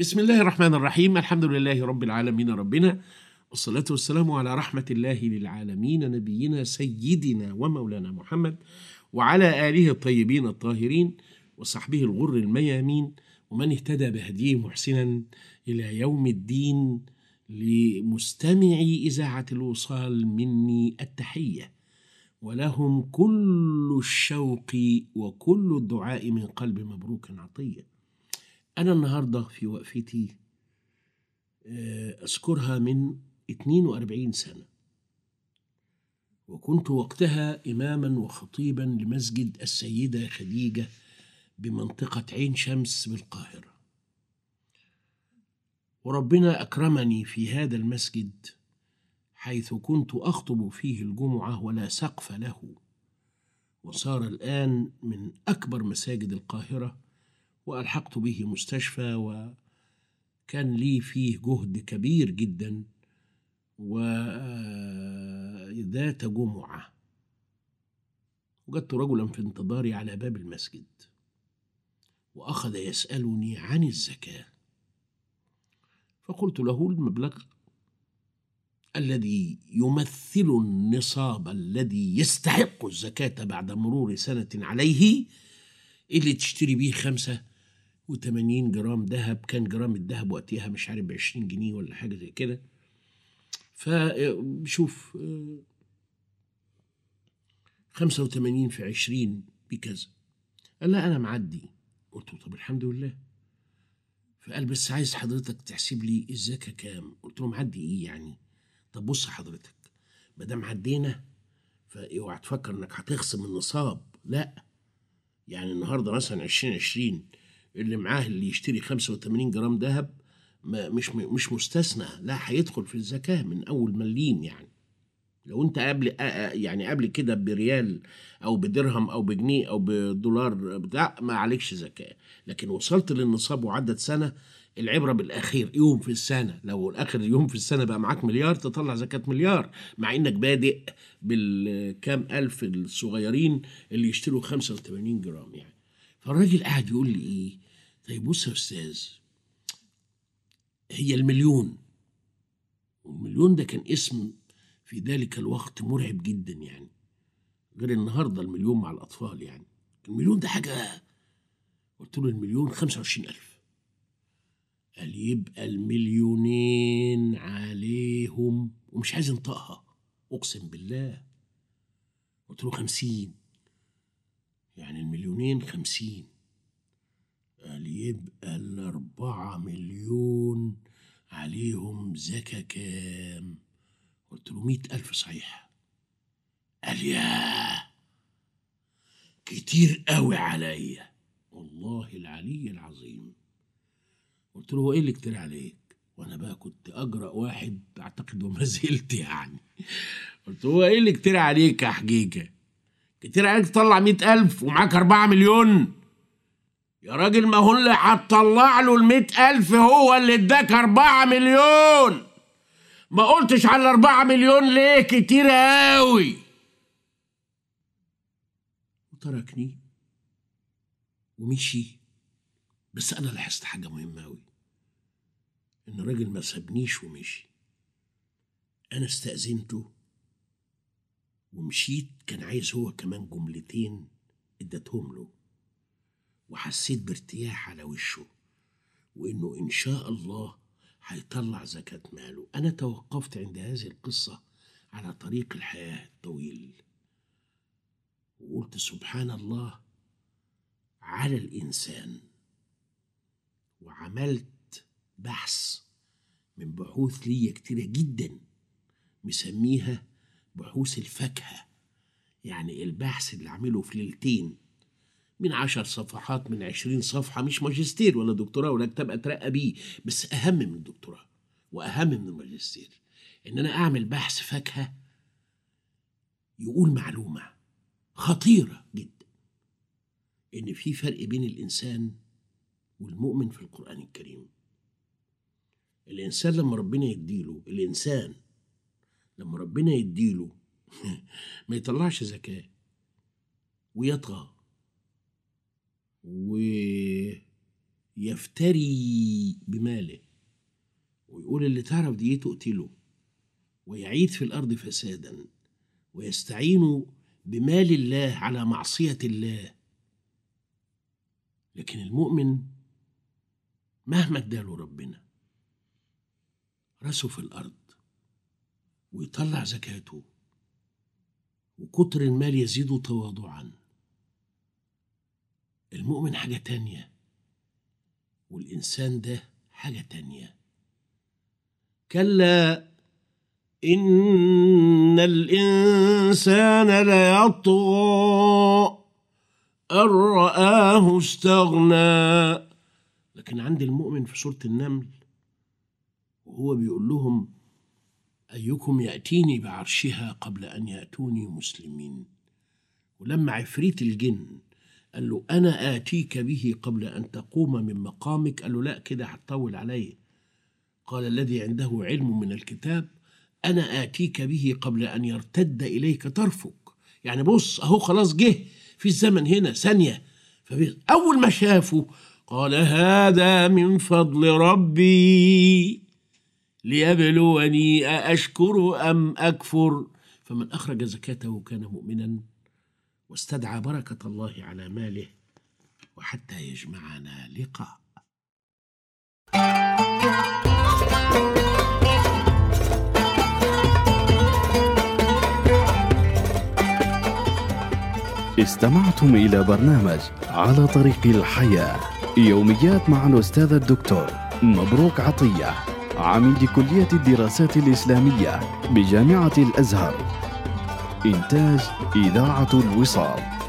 بسم الله الرحمن الرحيم. الحمد لله رب العالمين ربنا والصلاة والسلام على رحمة الله للعالمين نبينا سيدنا ومولانا محمد وعلى آله الطيبين الطاهرين وصحبه الغر الميامين ومن اهتدى بهديه محسنا إلى يوم الدين. لمستمعي إذاعة الوصال مني التحية ولهم كل الشوق وكل الدعاء من قلب مبروك عطية. أنا النهاردة في وقفتي أذكرها من 42 سنة. وكنت وقتها إماما وخطيبا لمسجد السيدة خديجة بمنطقة عين شمس بالقاهرة. وربنا أكرمني في هذا المسجد حيث كنت أخطب فيه الجمعة ولا سقف له. وصار الآن من أكبر مساجد القاهرة وألحقت به مستشفى وكان لي فيه جهد كبير جدا وذات جمعة. وجدت رجلا في انتظاري على باب المسجد. وأخذ يسألني عن الزكاة. فقلت له المبلغ الذي يمثل النصاب الذي يستحق الزكاة بعد مرور سنة عليه اللي تشتري بيه خمسة وتمانين جرام ذهب كان جرام الذهب وقتها مش عارف بعشرين جنيه ولا حاجة زي كده. فشوف خمسة وتمانين في عشرين بكذا. قال لا أنا معدي. قلت له طب الحمد لله. فقال بس عايز حضرتك تحسب لي الزكاة كام؟ قلت له معدي إيه يعني؟ طب بص حضرتك ما دام عدينا فاوعى تفكر إنك هتخصم النصاب. لا يعني النهارده مثلا 2020 اللي معاه اللي يشتري 85 جرام ذهب مش مش مستثنى لا هيدخل في الزكاة من أول مليم يعني. لو أنت قبل يعني قبل كده بريال أو بدرهم أو بجنيه أو بدولار بتاع ما عليكش زكاة. لكن وصلت للنصاب وعدت سنة العبرة بالأخير يوم في السنة. لو الآخر يوم في السنة بقى معاك مليار تطلع زكاة مليار. مع إنك بادئ بالكام ألف الصغيرين اللي يشتروا 85 جرام يعني. فالراجل قاعد يقول لي إيه؟ طيب بص يا أستاذ هي المليون. والمليون ده كان اسم في ذلك الوقت مرعب جدا يعني. غير النهارده المليون مع الأطفال يعني. المليون ده حاجة قلت له المليون 25000 قال يبقى المليونين عليهم. ومش عايز ينطقها. أقسم بالله. قلت له خمسين. يعني المليونين خمسين. قال يبقى الأربعة مليون عليهم زكاة كام؟ قلت له مئة ألف صحيح. قال يا كتير قوي عليا. والله العلي العظيم. قلت له هو إيه اللي كتير عليك؟ وأنا بقى كنت أجرأ واحد أعتقد وما زلت يعني. قلت له هو إيه اللي كتير عليك يا حجيجة؟ كتير عليك تطلع مئة ألف ومعاك أربعة مليون. يا راجل ما هو اللي هتطلع له المئة ألف هو اللي اداك أربعة مليون. ما قلتش على الأربعة مليون ليه؟ كتير أوي. وتركني. ومشي. بس أنا لاحظت حاجة مهمة أوي. إن الراجل ما سابنيش ومشي. أنا استأذنته. ومشيت كان عايز هو كمان جملتين اديتهم له. وحسيت بارتياح على وشه وإنه إن شاء الله هيطلع زكاة ماله. أنا توقفت عند هذه القصة على طريق الحياة الطويل. وقلت سبحان الله على الإنسان. وعملت بحث من بحوث ليا كتيرة جدا مسميها بحوث الفاكهة. يعني البحث اللي عمله في ليلتين من عشر صفحات من عشرين صفحة مش ماجستير ولا دكتوراه ولا كتاب أترقى بيه بس أهم من الدكتوراه وأهم من الماجستير. إن أنا أعمل بحث فاكهة يقول معلومة خطيرة جدا. إن في فرق بين الإنسان والمؤمن في القرآن الكريم. الإنسان لما ربنا يديله الإنسان لما ربنا يديله ما يطلعش زكاة ويطغى ويفتري بماله ويقول اللي تعرف دي تقتله ويعيث في الأرض فسادا ويستعين بمال الله على معصية الله. لكن المؤمن مهما اداله ربنا راسه في الأرض ويطلع زكاته. وكتر المال يزيد تواضعا. المؤمن حاجة تانية والإنسان ده حاجة تانية. كلا إن الإنسان ليطغى أن رآه استغنى. لكن عند المؤمن في سورة النمل وهو بيقول لهم أيكم يأتيني بعرشها قبل أن يأتوني مسلمين؟ ولما عفريت الجن قال له أنا آتيك به قبل أن تقوم من مقامك؟ قال له لا كده هتطول علي. قال الذي عنده علم من الكتاب أنا آتيك به قبل أن يرتد إليك طرفك. يعني بص أهو خلاص جه في الزمن هنا ثانية. أول ما شافه قال هذا من فضل ربي. ليبلوني أأشكر أم أكفر؟ فمن أخرج زكاته كان مؤمنا واستدعى بركة الله على ماله وحتى يجمعنا لقاء. استمعتم إلى برنامج على طريق الحياة يوميات مع الأستاذ الدكتور مبروك عطية. عميد كلية الدراسات الإسلامية بجامعة الأزهر. إنتاج إذاعة الوصال.